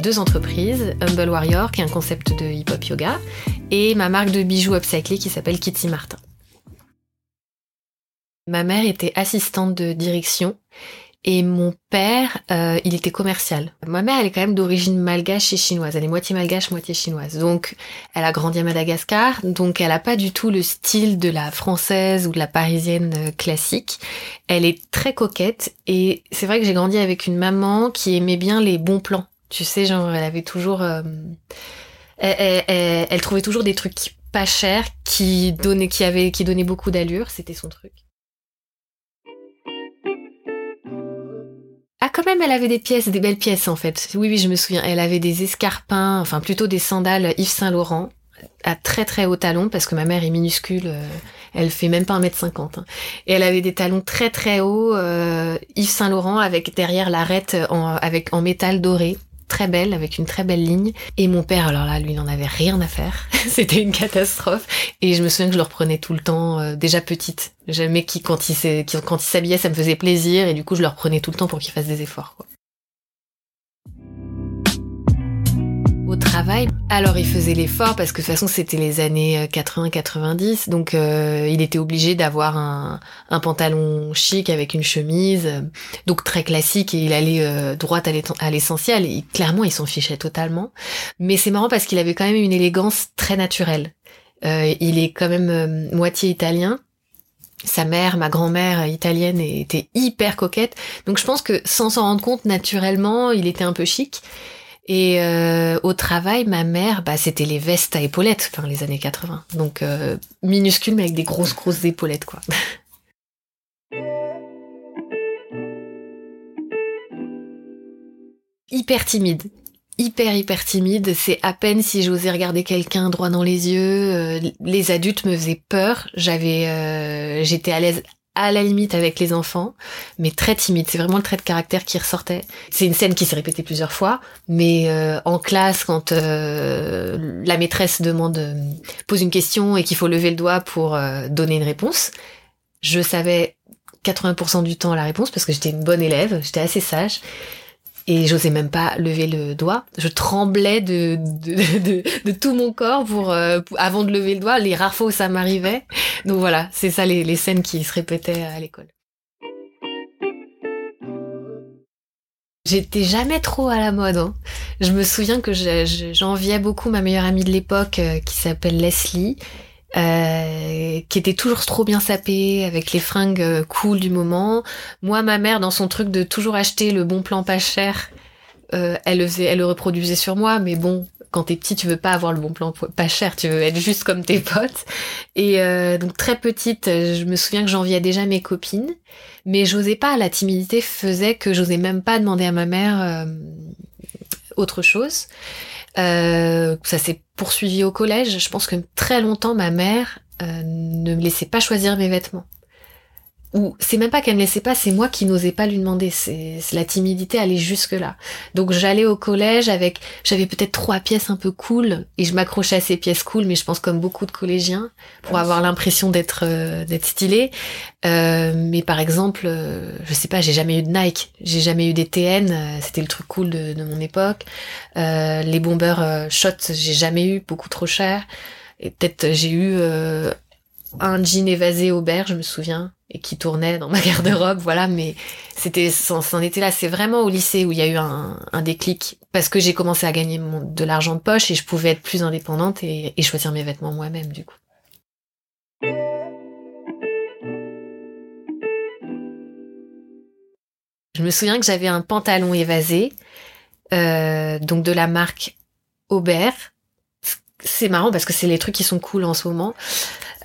deux entreprises, Humble Warrior, qui est un concept de hip-hop yoga, et ma marque de bijoux upcyclés qui s'appelle Kitty Martin. Ma mère était assistante de direction et mon père, euh, il était commercial. Ma mère, elle est quand même d'origine malgache et chinoise. Elle est moitié malgache, moitié chinoise. Donc, elle a grandi à Madagascar. Donc, elle a pas du tout le style de la française ou de la parisienne euh, classique. Elle est très coquette. Et c'est vrai que j'ai grandi avec une maman qui aimait bien les bons plans. Tu sais, genre, elle avait toujours... Euh, elle, trouvait toujours des trucs pas chers qui donnaient, qui qui donnaient beaucoup d'allure. C'était son truc. Ah, quand même, elle avait des pièces, des belles pièces en fait. Oui, oui, je me souviens. Elle avait des escarpins, enfin plutôt des sandales Yves Saint Laurent à très très haut talons parce que ma mère est minuscule. Euh, elle fait même pas un mètre cinquante. Hein. Et elle avait des talons très très hauts euh, Yves Saint Laurent avec derrière l'arête en, avec en métal doré très belle, avec une très belle ligne. Et mon père, alors là, lui, n'en avait rien à faire. C'était une catastrophe. Et je me souviens que je le reprenais tout le temps, euh, déjà petite. Jamais qui, quand il s'habillait, ça me faisait plaisir. Et du coup, je le reprenais tout le temps pour qu'il fasse des efforts. Au travail, alors il faisait l'effort parce que de toute façon c'était les années 80-90, euh, donc euh, il était obligé d'avoir un, un, pantalon chic avec une chemise, donc très classique et il allait euh, droit à l'essentiel. Et clairement il s'en fichait totalement, mais c'est marrant parce qu'il avait quand même une élégance très naturelle. Euh, il est quand même moitié italien, sa mère, ma grand-mère italienne était hyper coquette. Donc je pense que sans s'en rendre compte, naturellement, il était un peu chic. Et euh, au travail, ma mère, bah, c'était les vestes à épaulettes, enfin les années 80. Donc euh, minuscules mais avec des grosses grosses épaulettes quoi. hyper timide. Hyper hyper timide, c'est à peine si j'osais regarder quelqu'un droit dans les yeux. Euh, les adultes me faisaient peur. J'avais, j'étais à l'aise à la limite avec les enfants, mais très timide. C'est vraiment le trait de caractère qui ressortait. C'est une scène qui s'est répétée plusieurs fois, mais euh, en classe, quand euh, la maîtresse demande, euh, pose une question et qu'il faut lever le doigt pour donner une réponse, je savais 80% du temps la réponse parce que j'étais une bonne élève, j'étais assez sage et j'osais même pas lever le doigt. Je tremblais de, tout mon corps pour, euh, avant de lever le doigt. Les rares fois ça m'arrivait. Donc voilà, c'est ça les, les scènes qui se répétaient à l'école. J'étais jamais trop à la mode. Hein. Je me souviens que j'enviais beaucoup ma meilleure amie de l'époque euh, qui s'appelle Leslie euh, qui était toujours trop bien sapée, avec les fringues euh, cool du moment. Moi, ma mère, dans son truc de toujours acheter le bon plan pas cher, euh, elle, le faisait, elle le reproduisait sur moi, mais bon, quand t'es petit, tu veux pas avoir le bon plan pas cher, tu veux être juste comme tes potes. Et euh, donc très petite, je me souviens que j'enviais déjà mes copines, mais j'osais pas. La timidité faisait que j'osais même pas demander à ma mère autre chose. Euh, ça s'est poursuivi au collège. Je pense que très longtemps, ma mère euh, ne me laissait pas choisir mes vêtements ou c'est même pas qu'elle me laissait pas, c'est moi qui n'osais pas lui demander. C'est la timidité allait jusque là. Donc j'allais au collège avec, j'avais peut-être trois pièces un peu cool et je m'accrochais à ces pièces cool, mais je pense comme beaucoup de collégiens pour avoir l'impression d'être euh, d'être stylé. Euh, mais par exemple, euh, je sais pas, j'ai jamais eu de Nike, j'ai jamais eu des TN, euh, c'était le truc cool de, de mon époque. les bombers shots, j'ai jamais eu, beaucoup trop cher. Et peut-être j'ai eu un jean évasé Aubert, je me souviens, et qui tournait dans ma garde-robe, voilà, mais c'était, c'en était là. C'est vraiment au lycée où il y a eu un, déclic, parce que j'ai commencé à gagner de l'argent de poche et je pouvais être plus indépendante et, et choisir mes vêtements moi-même, du coup. Je me souviens que j'avais un pantalon évasé, euh, donc de la marque Aubert. C'est marrant parce que c'est les trucs qui sont cool en ce moment.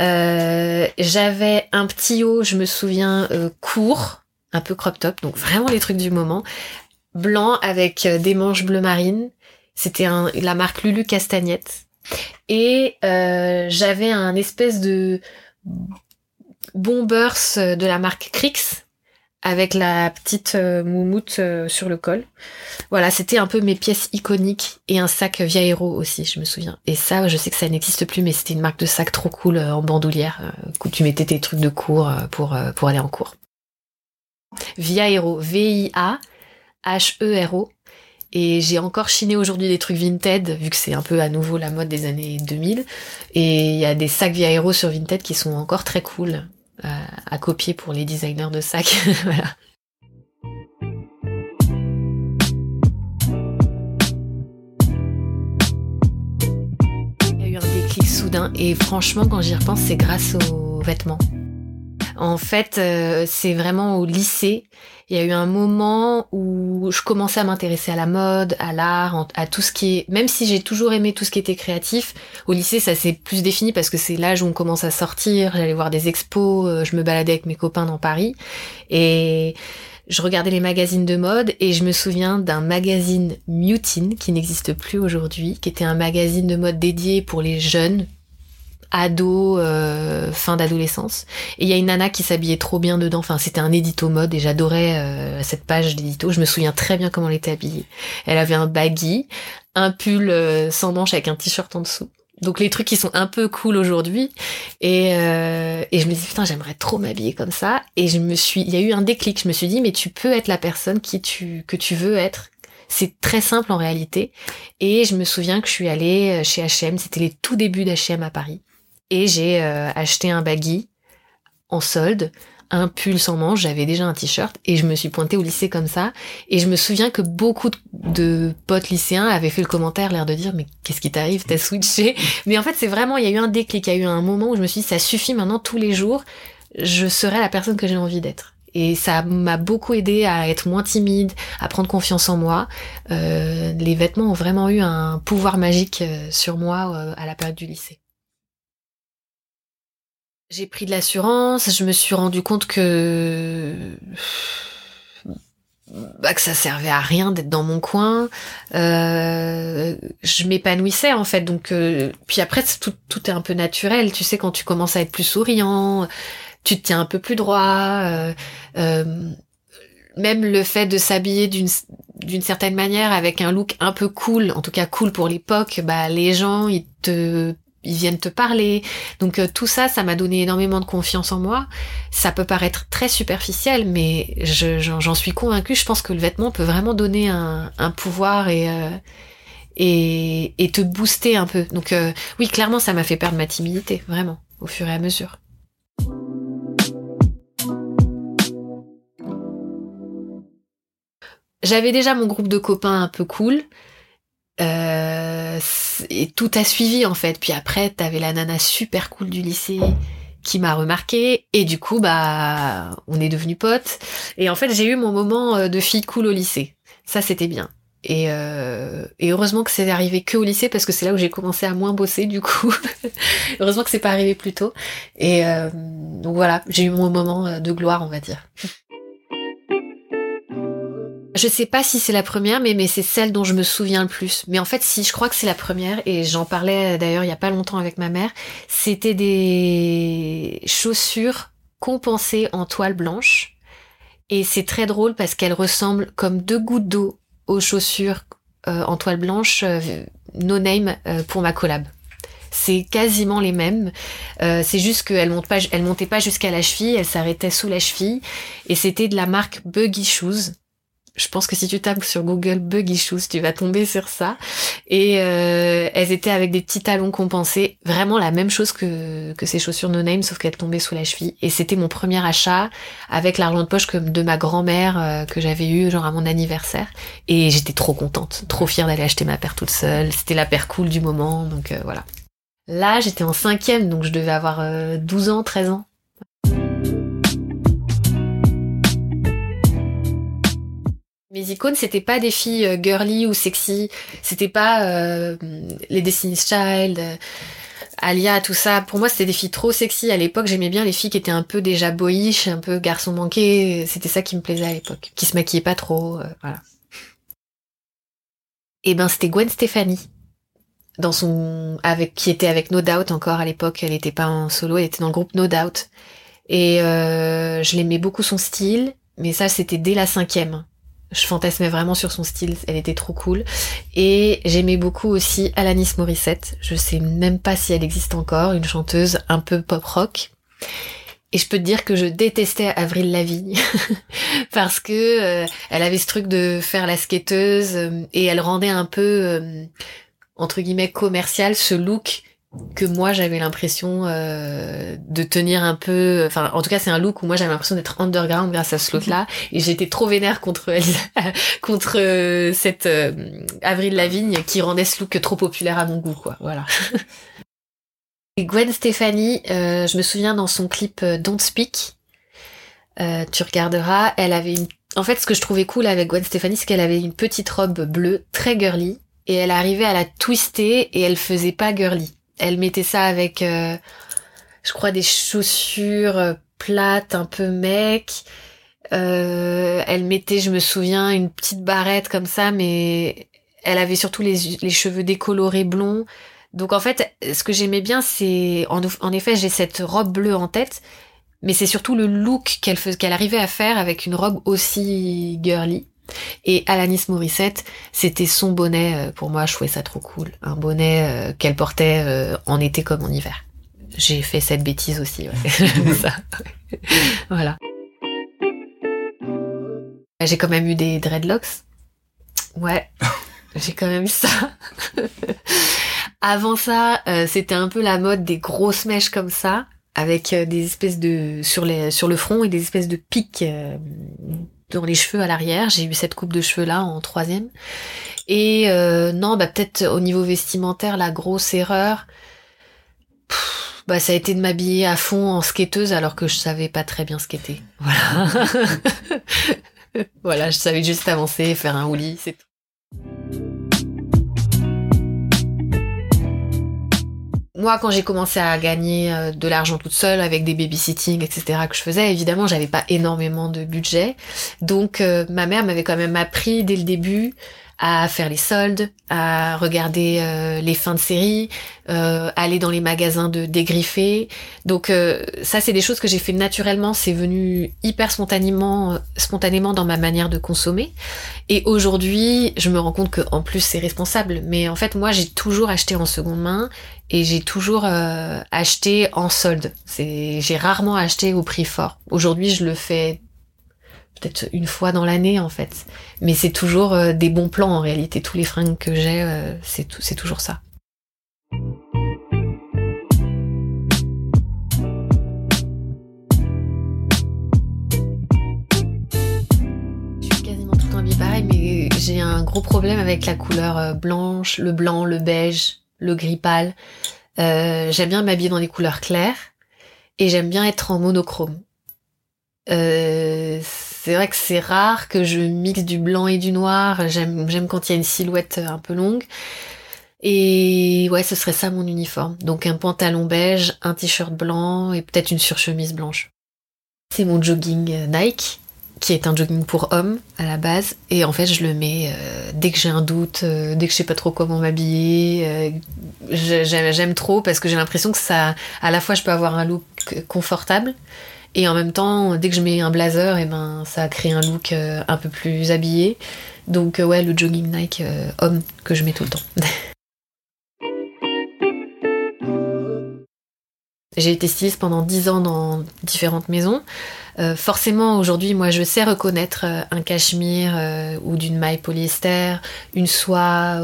Euh, j'avais un petit haut, je me souviens, euh, court, un peu crop top, donc vraiment les trucs du moment, blanc avec euh, des manches bleu marine. C'était la marque Lulu Castagnette. Et j'avais un espèce de bombers de la marque Crix avec la petite euh, moumoute euh, sur le col. Voilà, c'était un peu mes pièces iconiques et un sac Viaero aussi, je me souviens. Et ça, je sais que ça n'existe plus, mais c'était une marque de sac trop cool euh, en bandoulière où tu mettais tes trucs de cours pour pour aller en cours. Viaero, V-I-A H-E-R-O. Et j'ai encore chiné aujourd'hui des trucs Vinted, vu que c'est un peu à nouveau la mode des années 2000. Et il y a des sacs Via sur Vinted qui sont encore très cool à copier pour les designers de sacs. Il y a eu un déclic soudain et franchement quand j'y repense c'est grâce aux vêtements. En fait, euh, c'est vraiment au lycée. Il y a eu un moment où je commençais à m'intéresser à la mode, à l'art, à tout ce qui est. Même si j'ai toujours aimé tout ce qui était créatif, au lycée ça s'est plus défini parce que c'est l'âge où on commence à sortir. J'allais voir des expos, euh, je me baladais avec mes copains dans Paris et je regardais les magazines de mode et je me souviens d'un magazine Mutine qui n'existe plus aujourd'hui, qui était un magazine de mode dédié pour les jeunes, ado, euh, fin d'adolescence. Et il y a une nana qui s'habillait trop bien dedans. Enfin, c'était un édito mode et j'adorais euh, cette page d'édito. Je me souviens très bien comment elle était habillée. Elle avait un baggy, un pull euh, sans manches avec un t-shirt en dessous. Donc les trucs qui sont un peu cool aujourd'hui. Et, et je me dis putain j'aimerais trop m'habiller comme ça. Et je me suis, il y a eu un déclic. Je me suis dit mais tu peux être la personne qui tu que tu veux être. C'est très simple en réalité. Et je me souviens que je suis allée chez H&M. C'était les tout débuts d'H&M à Paris et j'ai euh, acheté un baggy en solde, un pull sans manche, j'avais déjà un t-shirt et je me suis pointée au lycée comme ça. Et je me souviens que beaucoup de, potes lycéens avaient fait le commentaire, l'air de dire mais qu'est-ce qui t'arrive, t'as switché? Mais en fait c'est vraiment, il y a eu un déclic, il y a eu un moment où je me suis dit ça suffit maintenant tous les jours, je serai la personne que j'ai envie d'être. Et ça m'a beaucoup aidé à être moins timide, à prendre confiance en moi. Euh, les vêtements ont vraiment eu un pouvoir magique euh, sur moi à la période du lycée. J'ai pris de l'assurance, je me suis rendu compte que bah, que ça servait à rien d'être dans mon coin. Euh, je m'épanouissais en fait, donc euh, puis après tout, est un peu naturel. Tu sais quand tu commences à être plus souriant, tu te tiens un peu plus droit. Euh même le fait de s'habiller d'une d'une certaine manière avec un look un peu cool, en tout cas cool pour l'époque, bah les gens ils te ils viennent te parler. Donc euh, tout ça, ça m'a donné énormément de confiance en moi. Ça peut paraître très superficiel, mais j'en suis convaincue. Je pense que le vêtement peut vraiment donner un, pouvoir euh, et, te booster un peu. Donc euh, oui, clairement, ça m'a fait perdre ma timidité, vraiment, au fur et à mesure. J'avais déjà mon groupe de copains un peu cool. Euh, et tout a suivi en fait. Puis après, t'avais la nana super cool du lycée qui m'a remarqué. Et du coup bah on est devenus potes. Et en fait j'ai eu mon moment euh, de fille cool au lycée. Ça c'était bien. Et, euh, et heureusement que c'est arrivé que au lycée parce que c'est là où j'ai commencé à moins bosser du coup. Heureusement que c'est pas arrivé plus tôt. Et euh, donc voilà j'ai eu mon moment de gloire on va dire je sais pas si c'est la première, mais, mais c'est celle dont je me souviens le plus. Mais en fait, si, je crois que c'est la première, et j'en parlais d'ailleurs il y a pas longtemps avec ma mère, c'était des chaussures compensées en toile blanche. Et c'est très drôle parce qu'elles ressemblent comme deux gouttes d'eau aux chaussures euh, en toile blanche euh, no name euh, pour ma collab. C'est quasiment les mêmes. c'est juste qu'elles montent pas, elles montaient pas jusqu'à la cheville, elles s'arrêtaient sous la cheville. Et c'était de la marque Buggy Shoes je pense que si tu tapes sur Google Buggy Shoes, tu vas tomber sur ça. Et euh, elles étaient avec des petits talons compensés, vraiment la même chose que, que ces chaussures no name, sauf qu'elles tombaient sous la cheville. Et c'était mon premier achat avec l'argent de poche de ma grand-mère euh, que j'avais eu genre à mon anniversaire. Et j'étais trop contente, trop fière d'aller acheter ma paire toute seule. C'était la paire cool du moment, donc euh, voilà. Là, j'étais en cinquième, donc je devais avoir 12 ans, 13 ans. Mes icônes, c'était pas des filles euh, girly ou sexy, c'était pas euh, les Destiny's Child, euh, Alia, tout ça. Pour moi, c'était des filles trop sexy. À l'époque, j'aimais bien les filles qui étaient un peu déjà boyish, un peu garçon manqué. C'était ça qui me plaisait à l'époque. Qui se maquillaient pas trop, voilà. Et eh ben, c'était Gwen Stefani. Dans son, avec, qui était avec No Doubt encore à l'époque. Elle était pas en solo, elle était dans le groupe No Doubt. Et je l'aimais beaucoup son style. Mais ça, c'était dès la cinquième je fantasmais vraiment sur son style, elle était trop cool. Et j'aimais beaucoup aussi Alanis Morissette, je sais même pas si elle existe encore, une chanteuse un peu pop rock. Et je peux te dire que je détestais Avril Lavigne parce que euh, elle avait ce truc de faire la skateuse euh, et elle rendait un peu euh, entre guillemets commercial ce look que moi j'avais l'impression de tenir un peu enfin en tout cas c'est un look où moi j'avais l'impression d'être underground grâce à ce look là et j'étais trop vénère contre elle contre cette Avril Lavigne qui rendait ce look trop populaire à mon goût quoi. Voilà. Gwen Stefani, euh, je me souviens dans son clip euh, Don't Speak, euh, tu regarderas, elle avait une... En fait, ce que je trouvais cool avec Gwen Stefani, c'est qu'elle avait une petite robe bleue, très girly, et elle arrivait à la twister et elle faisait pas girly. Elle mettait ça avec, je crois, des chaussures plates, un peu mec. elle mettait, je me souviens, une petite barrette comme ça, mais elle avait surtout les, les cheveux décolorés blonds. Donc en fait, ce que j'aimais bien, c'est en, effet, j'ai cette robe bleue en tête, mais c'est surtout le look qu'elle qu'elle arrivait à faire avec une robe aussi girly. Et Alanis Morissette, c'était son bonnet euh, pour moi, je trouvais ça trop cool, un bonnet euh, qu'elle portait euh, en été comme en hiver. J'ai fait cette bêtise aussi, ouais. ça. voilà. J'ai quand même eu des dreadlocks. Ouais, j'ai quand même eu ça. Avant ça, euh, c'était un peu la mode des grosses mèches comme ça, avec des espèces de sur les sur le front et des espèces de pics dans les cheveux à l'arrière. J'ai eu cette coupe de cheveux là en troisième. Et non, bah peut-être au niveau vestimentaire, la grosse erreur. bah ça a été de m'habiller à fond en skateuse alors que je savais pas très bien skater. Voilà. voilà, je savais juste avancer, faire un houli, c'est tout. Moi, quand j'ai commencé à gagner euh, de l'argent toute seule avec des babysitting, etc., que je faisais, évidemment, j'avais pas énormément de budget. Donc, euh, ma mère m'avait quand même appris dès le début à faire les soldes, à regarder euh, les fins de série, euh, aller dans les magasins de dégriffer. Donc euh, ça, c'est des choses que j'ai fait naturellement. C'est venu hyper spontanément, spontanément dans ma manière de consommer. Et aujourd'hui, je me rends compte que en plus c'est responsable. Mais en fait, moi, j'ai toujours acheté en seconde main et j'ai toujours acheté en solde. C'est, j'ai rarement acheté au prix fort. Aujourd'hui, je le fais peut-être une fois dans l'année en fait. Mais c'est toujours euh, des bons plans en réalité. Tous les fringues que j'ai, euh, c'est toujours ça. Je suis quasiment tout le pareil, mais j'ai un gros problème avec la couleur euh, blanche, le blanc, le beige, le gris pâle. j'aime bien m'habiller dans des couleurs claires et j'aime bien être en monochrome. C'est vrai que c'est rare que je mixe du blanc et du noir. J'aime, j'aime quand il y a une silhouette un peu longue. Et ouais, ce serait ça mon uniforme. Donc un pantalon beige, un t-shirt blanc et peut-être une surchemise blanche. C'est mon jogging euh, Nike, qui est un jogging pour hommes à la base. Et en fait, je le mets euh, dès que j'ai un doute, euh, dès que je sais pas trop comment m'habiller. j'aime trop parce que j'ai l'impression que ça, à la fois, je peux avoir un look confortable et en même temps, dès que je mets un blazer, et eh ben ça crée un look euh, un peu plus habillé. Donc euh, ouais, le jogging Nike euh, homme que je mets tout le temps. J'ai été styliste pendant 10 ans dans différentes maisons. Forcément, aujourd'hui, moi, je sais reconnaître un cachemire ou d'une maille polyester, une soie,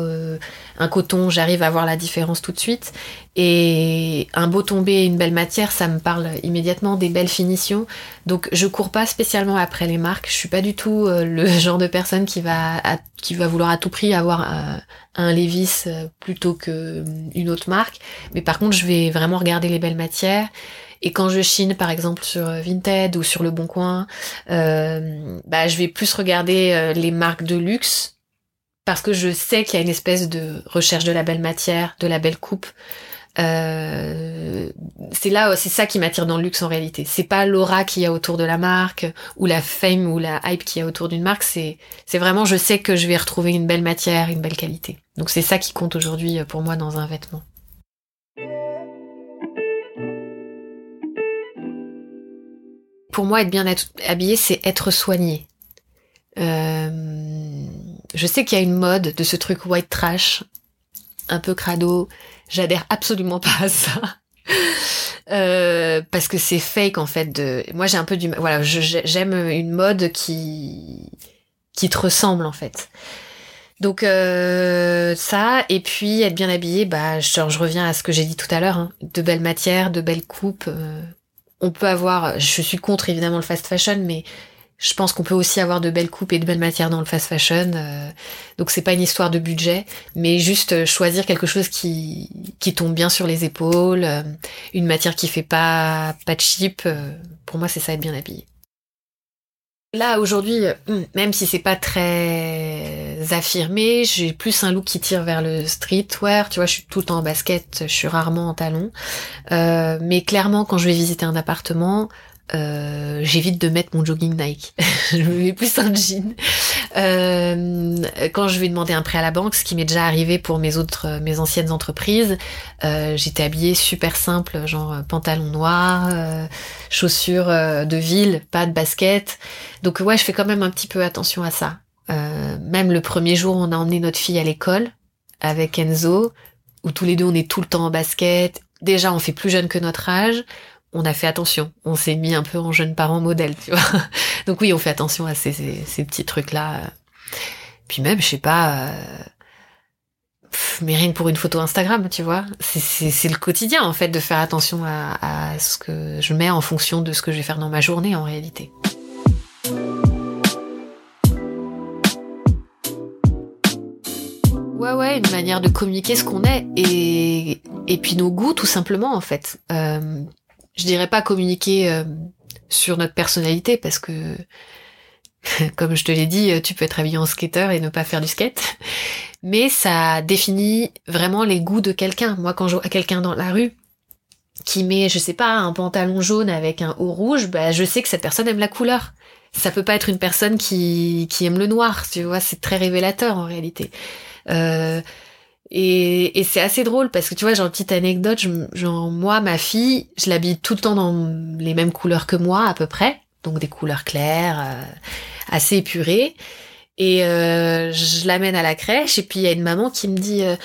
un coton. J'arrive à voir la différence tout de suite. Et un beau tombé et une belle matière, ça me parle immédiatement des belles finitions. Donc, je cours pas spécialement après les marques. Je suis pas du tout le genre de personne qui va qui va vouloir à tout prix avoir un, un Levis plutôt que une autre marque. Mais par contre, je vais vraiment regarder les belles matières. Et quand je chine, par exemple, sur Vinted ou sur Le Bon Coin, euh, bah, je vais plus regarder euh, les marques de luxe parce que je sais qu'il y a une espèce de recherche de la belle matière, de la belle coupe. Euh, c'est là, c'est ça qui m'attire dans le luxe en réalité. C'est pas l'aura qu'il y a autour de la marque ou la fame ou la hype qu'il y a autour d'une marque. C'est, c'est vraiment, je sais que je vais retrouver une belle matière, une belle qualité. Donc c'est ça qui compte aujourd'hui pour moi dans un vêtement. pour moi, être bien habillé, c'est être soigné. Euh, je sais qu'il y a une mode de ce truc white trash, un peu crado. J'adhère absolument pas à ça. euh, parce que c'est fake en fait. Moi j'ai un peu du voilà, j'aime une mode qui qui te ressemble en fait. Donc euh, ça et puis être bien habillé, bah je, je reviens à ce que j'ai dit tout à l'heure, hein. de belles matières, de belles coupes. Euh, on peut avoir, je suis contre évidemment le fast fashion, mais je pense qu'on peut aussi avoir de belles coupes et de belles matières dans le fast fashion. Euh, donc c'est pas une histoire de budget, mais juste euh, choisir quelque chose qui qui tombe bien sur les épaules, euh, une matière qui fait pas pas cheap. pour moi, c'est ça être bien habillé. Là aujourd'hui, hmm, même si c'est pas très affirmé, j'ai plus un look qui tire vers le streetwear. Tu vois, je suis tout le temps en basket, je suis rarement en talons. mais clairement, quand je vais visiter un appartement, euh, j'évite de mettre mon jogging Nike. je me mets plus un jean. Euh, quand je vais demander un prêt à la banque, ce qui m'est déjà arrivé pour mes autres, mes anciennes entreprises, euh, j'étais habillée super simple, genre pantalon noir, chaussures de ville, pas de basket. Donc ouais, je fais quand même un petit peu attention à ça. même le premier jour, on a emmené notre fille à l'école avec Enzo, où tous les deux on est tout le temps en basket. Déjà, on fait plus jeune que notre âge on a fait attention. On s'est mis un peu en jeune parent modèle, tu vois. Donc oui, on fait attention à ces, petits trucs-là. Puis même, je sais pas, euh, rien pour une photo Instagram, tu vois. C'est le quotidien, en fait, de faire attention à, ce que je mets en fonction de ce que je vais faire dans ma journée, en réalité. Ouais, ouais, une manière de communiquer ce qu'on est et, et puis nos goûts, tout simplement, en fait. Euh, je dirais pas communiquer euh, sur notre personnalité parce que comme je te l'ai dit, tu peux être habillé en skater et ne pas faire du skate. Mais ça définit vraiment les goûts de quelqu'un. Moi, quand je vois quelqu'un dans la rue qui met, je sais pas, un pantalon jaune avec un haut rouge, bah, je sais que cette personne aime la couleur. Ça peut pas être une personne qui, qui aime le noir, tu vois, c'est très révélateur en réalité. Euh, et, et c'est assez drôle parce que tu vois, une petite anecdote, genre moi, ma fille, je l'habille tout le temps dans les mêmes couleurs que moi à peu près, donc des couleurs claires, euh, assez épurées. Et euh, je l'amène à la crèche et puis il y a une maman qui me dit euh,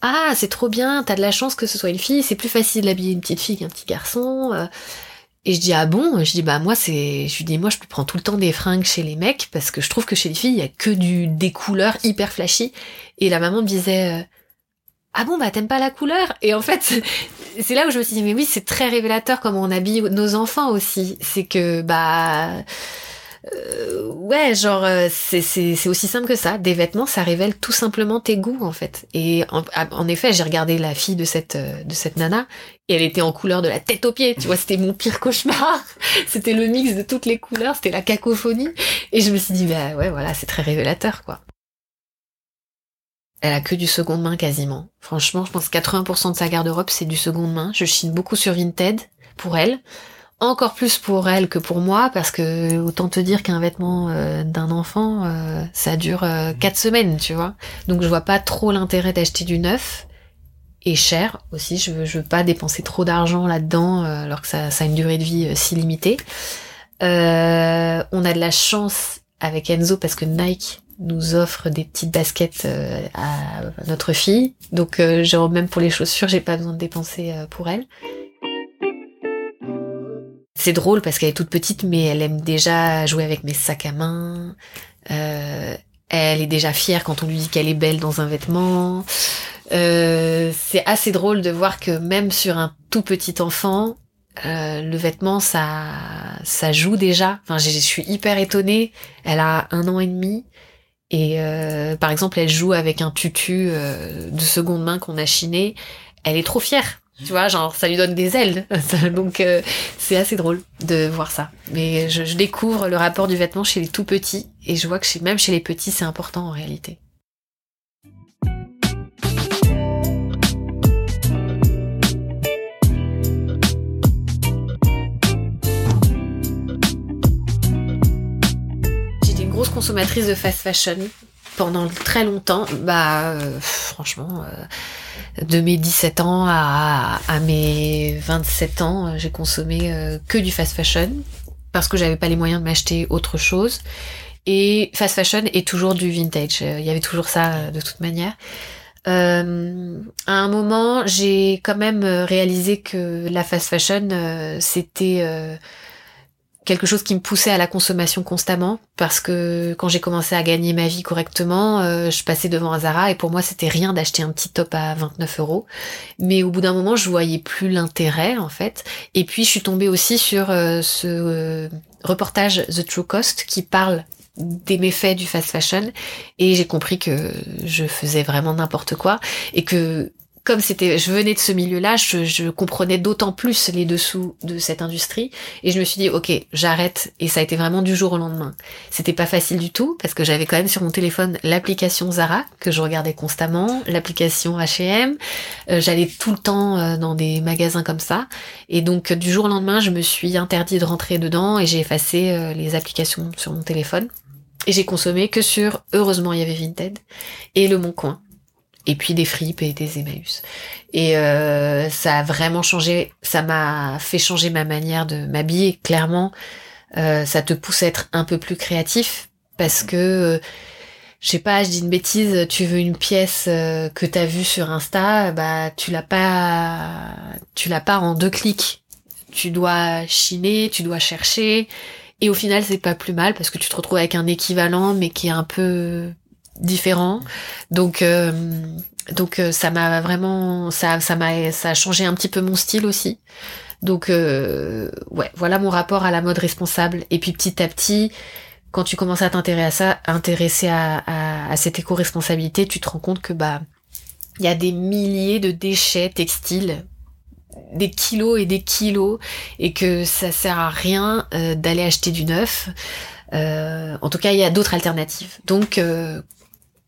ah c'est trop bien, t'as de la chance que ce soit une fille, c'est plus facile d'habiller une petite fille qu'un petit garçon. Et je dis ah bon? Je dis bah moi c'est, je lui dis moi je prends tout le temps des fringues chez les mecs parce que je trouve que chez les filles il y a que du des couleurs hyper flashy. Et la maman me disait ah bon bah t'aimes pas la couleur? Et en fait c'est là où je me suis dit mais oui c'est très révélateur comment on habille nos enfants aussi. C'est que bah euh, ouais genre euh, c'est aussi simple que ça. Des vêtements ça révèle tout simplement tes goûts en fait. Et en, en effet j'ai regardé la fille de cette euh, de cette nana et elle était en couleur de la tête aux pieds. Tu vois c'était mon pire cauchemar. C'était le mix de toutes les couleurs c'était la cacophonie. Et je me suis dit bah ouais voilà c'est très révélateur quoi elle a que du seconde main quasiment. Franchement, je pense que 80% de sa garde-robe, c'est du seconde main. Je chine beaucoup sur Vinted pour elle. Encore plus pour elle que pour moi, parce que autant te dire qu'un vêtement euh, d'un enfant, euh, ça dure 4 euh, semaines, tu vois. Donc je vois pas trop l'intérêt d'acheter du neuf. Et cher aussi, je veux, je veux pas dépenser trop d'argent là-dedans, alors que ça, ça a une durée de vie si limitée. on a de la chance avec Enzo parce que Nike nous offre des petites baskets euh, à notre fille. Donc euh, genre même pour les chaussures, j'ai pas besoin de dépenser euh, pour elle. C'est drôle parce qu'elle est toute petite, mais elle aime déjà jouer avec mes sacs à main. elle est déjà fière quand on lui dit qu'elle est belle dans un vêtement. c'est assez drôle de voir que même sur un tout petit enfant, le vêtement ça ça joue déjà. Enfin, je suis hyper étonnée. Elle a un an et demi et euh, par exemple, elle joue avec un tutu euh, de seconde main qu'on a chiné. Elle est trop fière. Tu vois, genre ça lui donne des ailes. Donc euh, c'est assez drôle de voir ça. Mais je, découvre le rapport du vêtement chez les tout petits et je vois que même chez les petits c'est important en réalité. Consommatrice de fast fashion pendant très longtemps. Bah, euh, franchement, euh, de mes 17 ans à, mes 27 ans, euh, j'ai consommé que du fast fashion parce que j'avais pas les moyens de m'acheter autre chose. Et fast fashion est toujours du vintage. Il y avait toujours ça de toute manière. À un moment, j'ai quand même réalisé que la fast fashion, c'était quelque chose qui me poussait à la consommation constamment parce que quand j'ai commencé à gagner ma vie correctement, euh, je passais devant un Zara et pour moi c'était rien d'acheter un petit top à 29 euros. Mais au bout d'un moment, je voyais plus l'intérêt en fait. Et puis je suis tombée aussi sur euh, ce euh, reportage The True Cost qui parle des méfaits du fast fashion et j'ai compris que je faisais vraiment n'importe quoi et que comme c'était, je venais de ce milieu-là, je, je comprenais d'autant plus les dessous de cette industrie, et je me suis dit, ok, j'arrête, et ça a été vraiment du jour au lendemain. C'était pas facile du tout, parce que j'avais quand même sur mon téléphone l'application Zara, que je regardais constamment, l'application H&M, j'allais tout le temps euh, dans des magasins comme ça, et donc du jour au lendemain, je me suis interdit de rentrer dedans, et j'ai effacé euh, les applications sur mon téléphone, et j'ai consommé que sur, heureusement il y avait Vinted, et Le Bon Coin et puis des fripes et des Emmaüs. Et euh, ça a vraiment changé, ça m'a fait changer ma manière de m'habiller. Clairement, euh, ça te pousse à être un peu plus créatif parce que, euh, je sais pas, je dis une bêtise, tu veux une pièce euh, que t'as vue sur Insta, bah tu l'as pas, tu l'as pas en deux clics. Tu dois chiner, tu dois chercher. Et au final, c'est pas plus mal parce que tu te retrouves avec un équivalent, mais qui est un peu différent. Donc euh, donc euh, ça m'a vraiment ça ça m'a ça a changé un petit peu mon style aussi. Donc euh, ouais, voilà mon rapport à la mode responsable. Et puis petit à petit, quand tu commences à t'intéresser à ça, intéresser à, à, cette éco-responsabilité, tu te rends compte que bah il y a des milliers de déchets textiles des kilos et des kilos et que ça sert à rien d'aller acheter du neuf. en tout cas, il y a d'autres alternatives. Donc,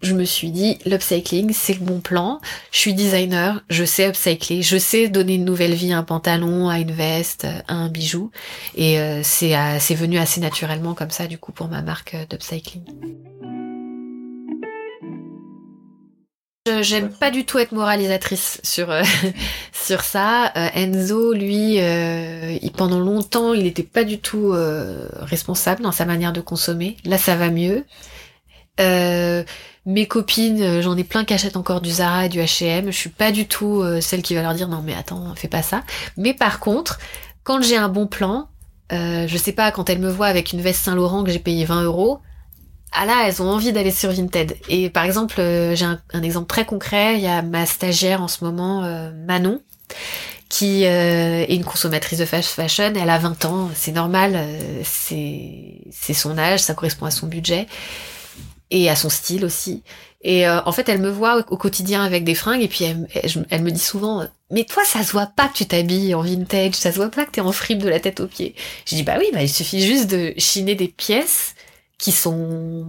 je me suis dit, l'upcycling, c'est le bon plan. Je suis designer, je sais upcycler, je sais donner une nouvelle vie à un pantalon, à une veste, à un bijou. Et euh, c'est, venu assez naturellement comme ça, du coup, pour ma marque euh, d'upcycling. J'aime pas du tout être moralisatrice sur euh, ça. Enzo, lui, pendant longtemps, il était pas du tout responsable dans sa manière de consommer. Là, ça va mieux. Mes copines, euh, j'en ai plein qui achètent encore du Zara et du H&M. Je suis pas du tout euh, celle qui va leur dire non mais attends, fais pas ça. Mais par contre, quand j'ai un bon plan, euh, je sais pas, quand elles me voient avec une veste Saint Laurent que j'ai payé 20 euros, ah là, elles ont envie d'aller sur Vinted. Et par exemple, j'ai un, exemple très concret. Il y a ma stagiaire en ce moment, Manon, qui est une consommatrice de fashion. Elle a 20 ans, c'est normal, c'est son âge, ça correspond à son budget et à son style aussi. Et euh, en fait, elle me voit au, quotidien avec des fringues et puis elle, me dit souvent "Mais toi, ça se voit pas que tu t'habilles en vintage, ça se voit pas que t'es en fripe de la tête aux pieds." Je dis "Bah oui, bah il suffit juste de chiner des pièces qui sont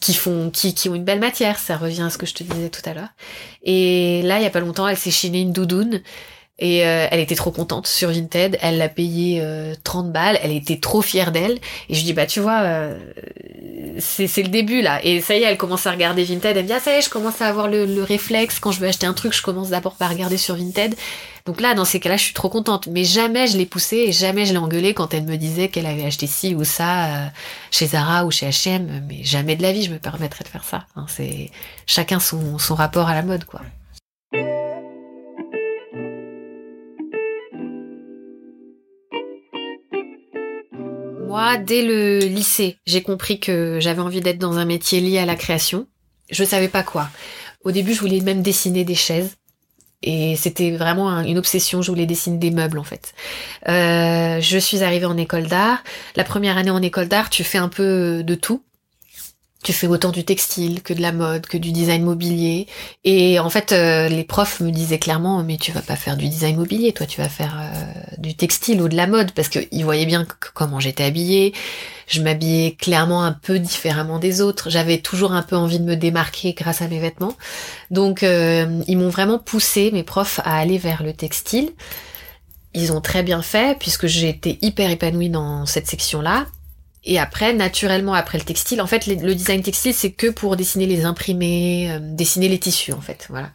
qui font qui, qui ont une belle matière, ça revient à ce que je te disais tout à l'heure. Et là, il y a pas longtemps, elle s'est chiné une doudoune et euh, elle était trop contente sur Vinted, elle l'a payé 30 euh, balles, elle était trop fière d'elle. Et je dis bah tu vois, euh, c'est le début là. Et ça y est, elle commence à regarder Vinted, elle me dit ah ça y est, je commence à avoir le, le réflexe quand je veux acheter un truc, je commence d'abord par regarder sur Vinted. Donc là, dans ces cas-là, je suis trop contente. Mais jamais je l'ai poussée et jamais je l'ai engueulée quand elle me disait qu'elle avait acheté ci ou ça chez Zara ou chez H&M. Mais jamais de la vie je me permettrais de faire ça. Hein, c'est chacun son, son rapport à la mode quoi. Moi, dès le lycée, j'ai compris que j'avais envie d'être dans un métier lié à la création. Je savais pas quoi. Au début, je voulais même dessiner des chaises. Et c'était vraiment une obsession, je voulais dessiner des meubles en fait. Euh, je suis arrivée en école d'art. La première année en école d'art, tu fais un peu de tout tu fais autant du textile que de la mode, que du design mobilier. Et en fait, euh, les profs me disaient clairement, mais tu vas pas faire du design mobilier, toi, tu vas faire euh, du textile ou de la mode, parce qu'ils voyaient bien comment j'étais habillée. Je m'habillais clairement un peu différemment des autres. J'avais toujours un peu envie de me démarquer grâce à mes vêtements. Donc, euh, ils m'ont vraiment poussé, mes profs, à aller vers le textile. Ils ont très bien fait, puisque j'ai été hyper épanouie dans cette section-là. Et après, naturellement, après le textile, en fait, le design textile, c'est que pour dessiner les imprimés, euh, dessiner les tissus, en fait, voilà.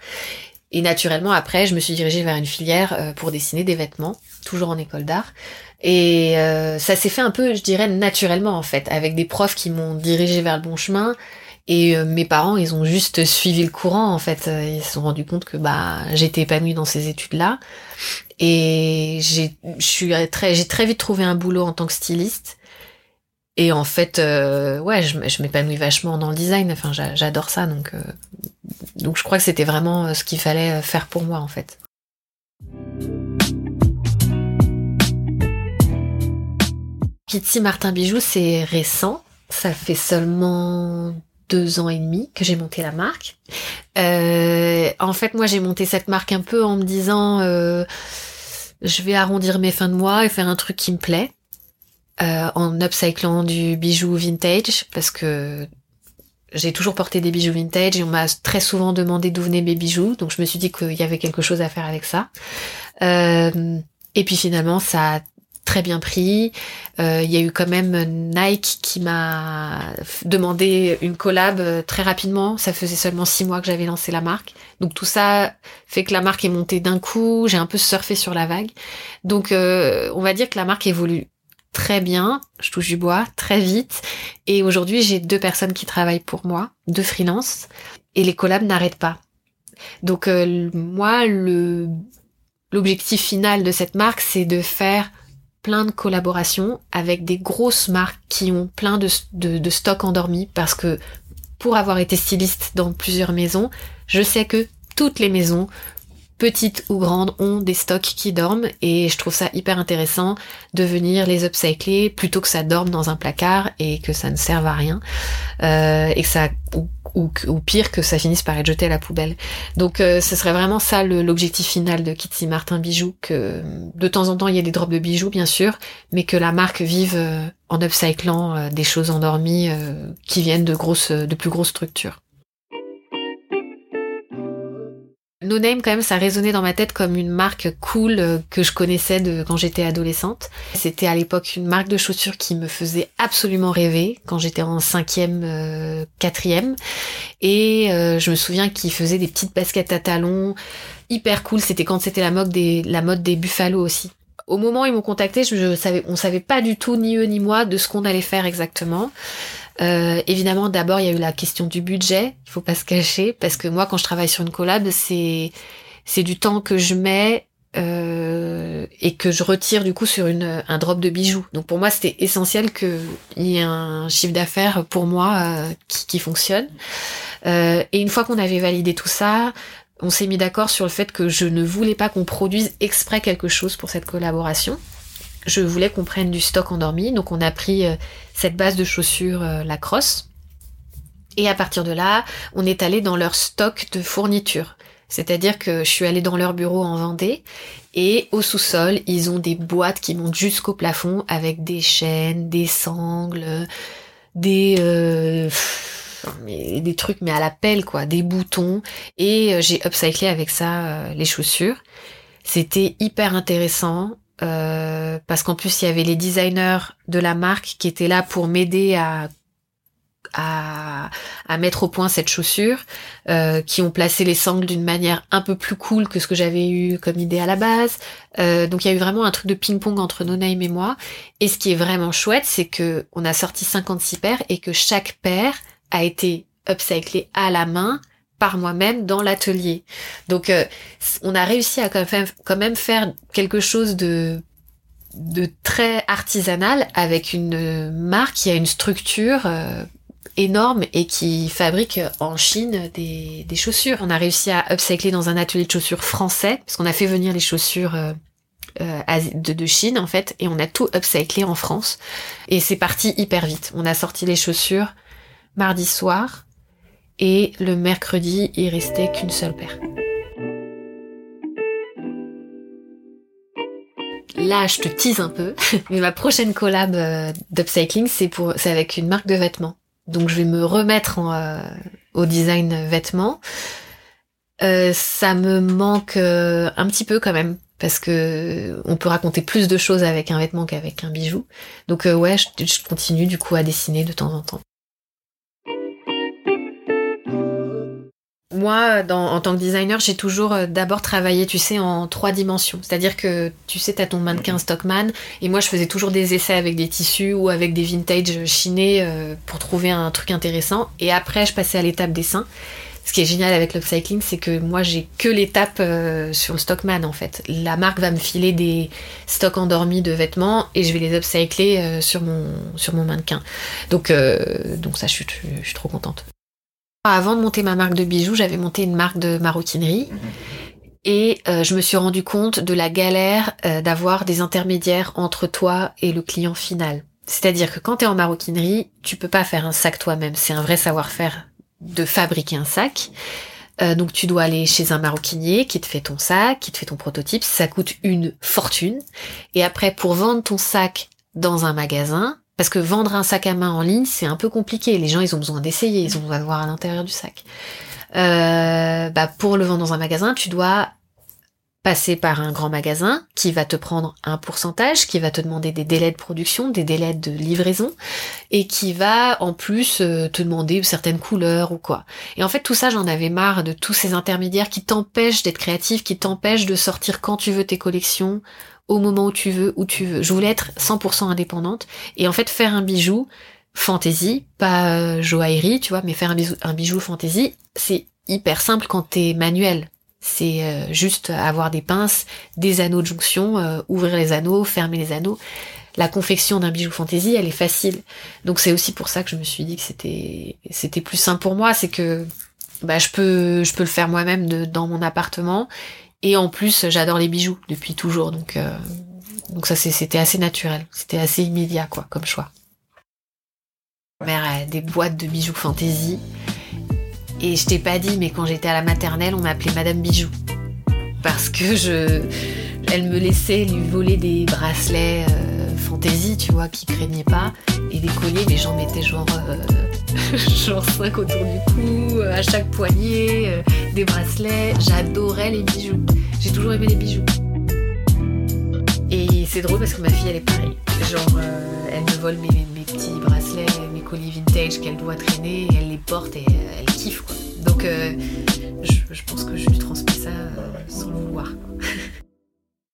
Et naturellement, après, je me suis dirigée vers une filière euh, pour dessiner des vêtements, toujours en école d'art. Et euh, ça s'est fait un peu, je dirais, naturellement, en fait, avec des profs qui m'ont dirigée vers le bon chemin Et euh, mes parents, ils ont juste suivi le courant en fait. Ils se sont rendus compte que bah j'étais épanouie dans ces études-là. Et j'ai, très, j'ai très vite trouvé un boulot en tant que styliste. Et en fait, euh, ouais, je, m'épanouis vachement dans le design. Enfin, j'adore ça. Donc, euh, donc je crois que c'était vraiment ce qu'il fallait faire pour moi en fait. Kitty Martin Bijoux, c'est récent. Ça fait seulement deux ans et demi que j'ai monté la marque. Euh, en fait, moi, j'ai monté cette marque un peu en me disant, euh, je vais arrondir mes fins de mois et faire un truc qui me plaît, euh, en upcyclant du bijou vintage, parce que j'ai toujours porté des bijoux vintage et on m'a très souvent demandé d'où venaient mes bijoux, donc je me suis dit qu'il y avait quelque chose à faire avec ça. et puis finalement, ça a très bien pris. Euh, il y a eu quand même Nike qui m'a demandé une collab euh, très rapidement. Ça faisait seulement six mois que j'avais lancé la marque. Donc tout ça fait que la marque est montée d'un coup. J'ai un peu surfé sur la vague. Donc euh, on va dire que la marque évolue très bien. Je touche du bois très vite. Et aujourd'hui j'ai deux personnes qui travaillent pour moi, deux freelances. Et les collabs n'arrêtent pas. Donc moi le L'objectif final de cette marque, c'est de faire plein de collaborations avec des grosses marques qui ont plein de, de, stocks endormis parce que pour avoir été styliste dans plusieurs maisons, je sais que toutes les maisons petites ou grandes, ont des stocks qui dorment et je trouve ça hyper intéressant de venir les upcycler plutôt que ça dorme dans un placard et que ça ne serve à rien euh, et que ça ou, pire que ça finisse par être jeté à la poubelle. Donc euh, ce serait vraiment ça l'objectif final de Kitty Martin Bijoux que de temps en temps il y a des drops de bijoux bien sûr, mais que la marque vive euh, en upcyclant des choses endormies qui viennent de grosses de plus grosses structures. No Name, quand même, ça résonnait dans ma tête comme une marque cool euh, que je connaissais de quand j'étais adolescente. C'était à l'époque une marque de chaussures qui me faisait absolument rêver quand j'étais en cinquième, euh, quatrième. Et euh, je me souviens qu'ils faisaient des petites baskets à talons hyper cool. C'était quand c'était la mode des, la buffalo aussi. Au moment où ils m'ont contacté, je, savais, on savait pas du tout ni eux ni moi de ce qu'on allait faire exactement. Euh, évidemment, d'abord, il y a eu la question du budget. Il faut pas se cacher parce que moi, quand je travaille sur une collab, c'est c'est du temps que je mets euh, et que je retire du coup sur une, un drop de bijoux. Donc pour moi, c'était essentiel qu'il y ait un chiffre d'affaires pour moi euh, qui, fonctionne. Euh, et une fois qu'on avait validé tout ça, on s'est mis d'accord sur le fait que je ne voulais pas qu'on produise exprès quelque chose pour cette collaboration je voulais qu'on prenne du stock endormi. Donc on a pris euh, cette base de chaussures euh, la crosse. Et à partir de là, on est allé dans leur stock de fournitures. C'est-à-dire que je suis allée dans leur bureau en Vendée et au sous-sol, ils ont des boîtes qui montent jusqu'au plafond avec des chaînes, des sangles, des euh, des trucs mais à la pelle quoi, des boutons et j'ai upcyclé avec ça les chaussures. C'était hyper intéressant. Euh, parce qu'en plus il y avait les designers de la marque qui étaient là pour m'aider à, à, mettre au point cette chaussure, euh, qui ont placé les sangles d'une manière un peu plus cool que ce que j'avais eu comme idée à la base. Euh, donc il y a eu vraiment un truc de ping-pong entre No et moi. Et ce qui est vraiment chouette, c'est que on a sorti 56 paires et que chaque paire a été upcyclée à la main par moi-même dans l'atelier. Donc euh, on a réussi à quand même, faire quelque chose de de très artisanal avec une marque qui a une structure euh, énorme et qui fabrique en Chine des, des, chaussures. On a réussi à upcycler dans un atelier de chaussures français parce qu'on a fait venir les chaussures euh, de, de, Chine en fait et on a tout upcyclé en France et c'est parti hyper vite. On a sorti les chaussures mardi soir et le mercredi, il restait qu'une seule paire. Là, je te tease un peu, mais ma prochaine collab euh, d'upcycling, c'est pour, c'est avec une marque de vêtements. Donc, je vais me remettre euh, au design vêtements. Euh, ça me manque un petit peu quand même parce que on peut raconter plus de choses avec un vêtement qu'avec un bijou. Donc ouais, je continue du coup à dessiner de temps en temps. Moi, en tant que designer, j'ai toujours euh, d'abord travaillé, tu sais, en trois dimensions. C'est-à-dire que, tu sais, t'as ton mannequin Stockman, et moi, je faisais toujours des essais avec des tissus ou avec des vintage chinés euh, pour trouver un truc intéressant. Et après, je passais à l'étape dessin. Ce qui est génial avec l'upcycling, c'est que moi, j'ai que l'étape euh, sur le Stockman, en fait. La marque va me filer des stocks endormis de vêtements et je vais les upcycler sur, mon, sur mon mannequin. Donc, donc ça, je suis trop contente. Avant de monter ma marque de bijoux, j'avais monté une marque de maroquinerie. Et euh, je me suis rendu compte de la galère euh, d'avoir des intermédiaires entre toi et le client final. C'est-à-dire que quand tu es en maroquinerie, tu peux pas faire un sac toi-même. C'est un vrai savoir-faire de fabriquer un sac. Euh, donc tu dois aller chez un maroquinier qui te fait ton sac, qui te fait ton prototype. Ça coûte une fortune. Et après, pour vendre ton sac dans un magasin, parce que vendre un sac à main en ligne, c'est un peu compliqué. Les gens, ils ont besoin d'essayer, ils ont besoin de voir à l'intérieur du sac. Euh, bah, pour le vendre dans un magasin, tu dois passer par un grand magasin qui va te prendre un pourcentage, qui va te demander des délais de production, des délais de livraison, et qui va en plus euh, te demander certaines couleurs ou quoi. Et en fait tout ça j'en avais marre de tous ces intermédiaires qui t'empêchent d'être créatif, qui t'empêchent de sortir quand tu veux tes collections, au moment où tu veux, où tu veux. Je voulais être 100% indépendante et en fait faire un bijou fantaisie, pas euh, joaillerie, tu vois, mais faire un bijou, un fantaisie, c'est hyper simple quand t'es manuel. C'est euh, juste avoir des pinces, des anneaux de jonction, euh, ouvrir les anneaux, fermer les anneaux. La confection d'un bijou fantaisie, elle est facile. Donc c'est aussi pour ça que je me suis dit que c'était c'était plus simple pour moi, c'est que bah je peux je peux le faire moi-même dans mon appartement et en plus, j'adore les bijoux depuis toujours, donc euh, ça c'était assez naturel, c'était assez immédiat quoi comme choix. Ma mère a des boîtes de bijoux fantaisie. Et je t'ai pas dit, mais quand j'étais à la maternelle, on m'appelait Madame Bijoux. Parce que je. Elle me laissait lui voler des bracelets euh, fantaisie, tu vois, qui craignaient pas. Et des colliers, mais j'en mettais genre. Euh, genre 5 autour du cou, euh, à chaque poignet, euh, des bracelets. J'adorais les bijoux. J'ai toujours aimé les bijoux. Et c'est drôle parce que ma fille, elle est pareille. Genre, euh, elle me vole mes, petits bracelets, mes colliers vintage qu'elle doit traîner, et elle les porte et elle kiffe, quoi. Donc, je, pense que je lui transmets ça sans le vouloir.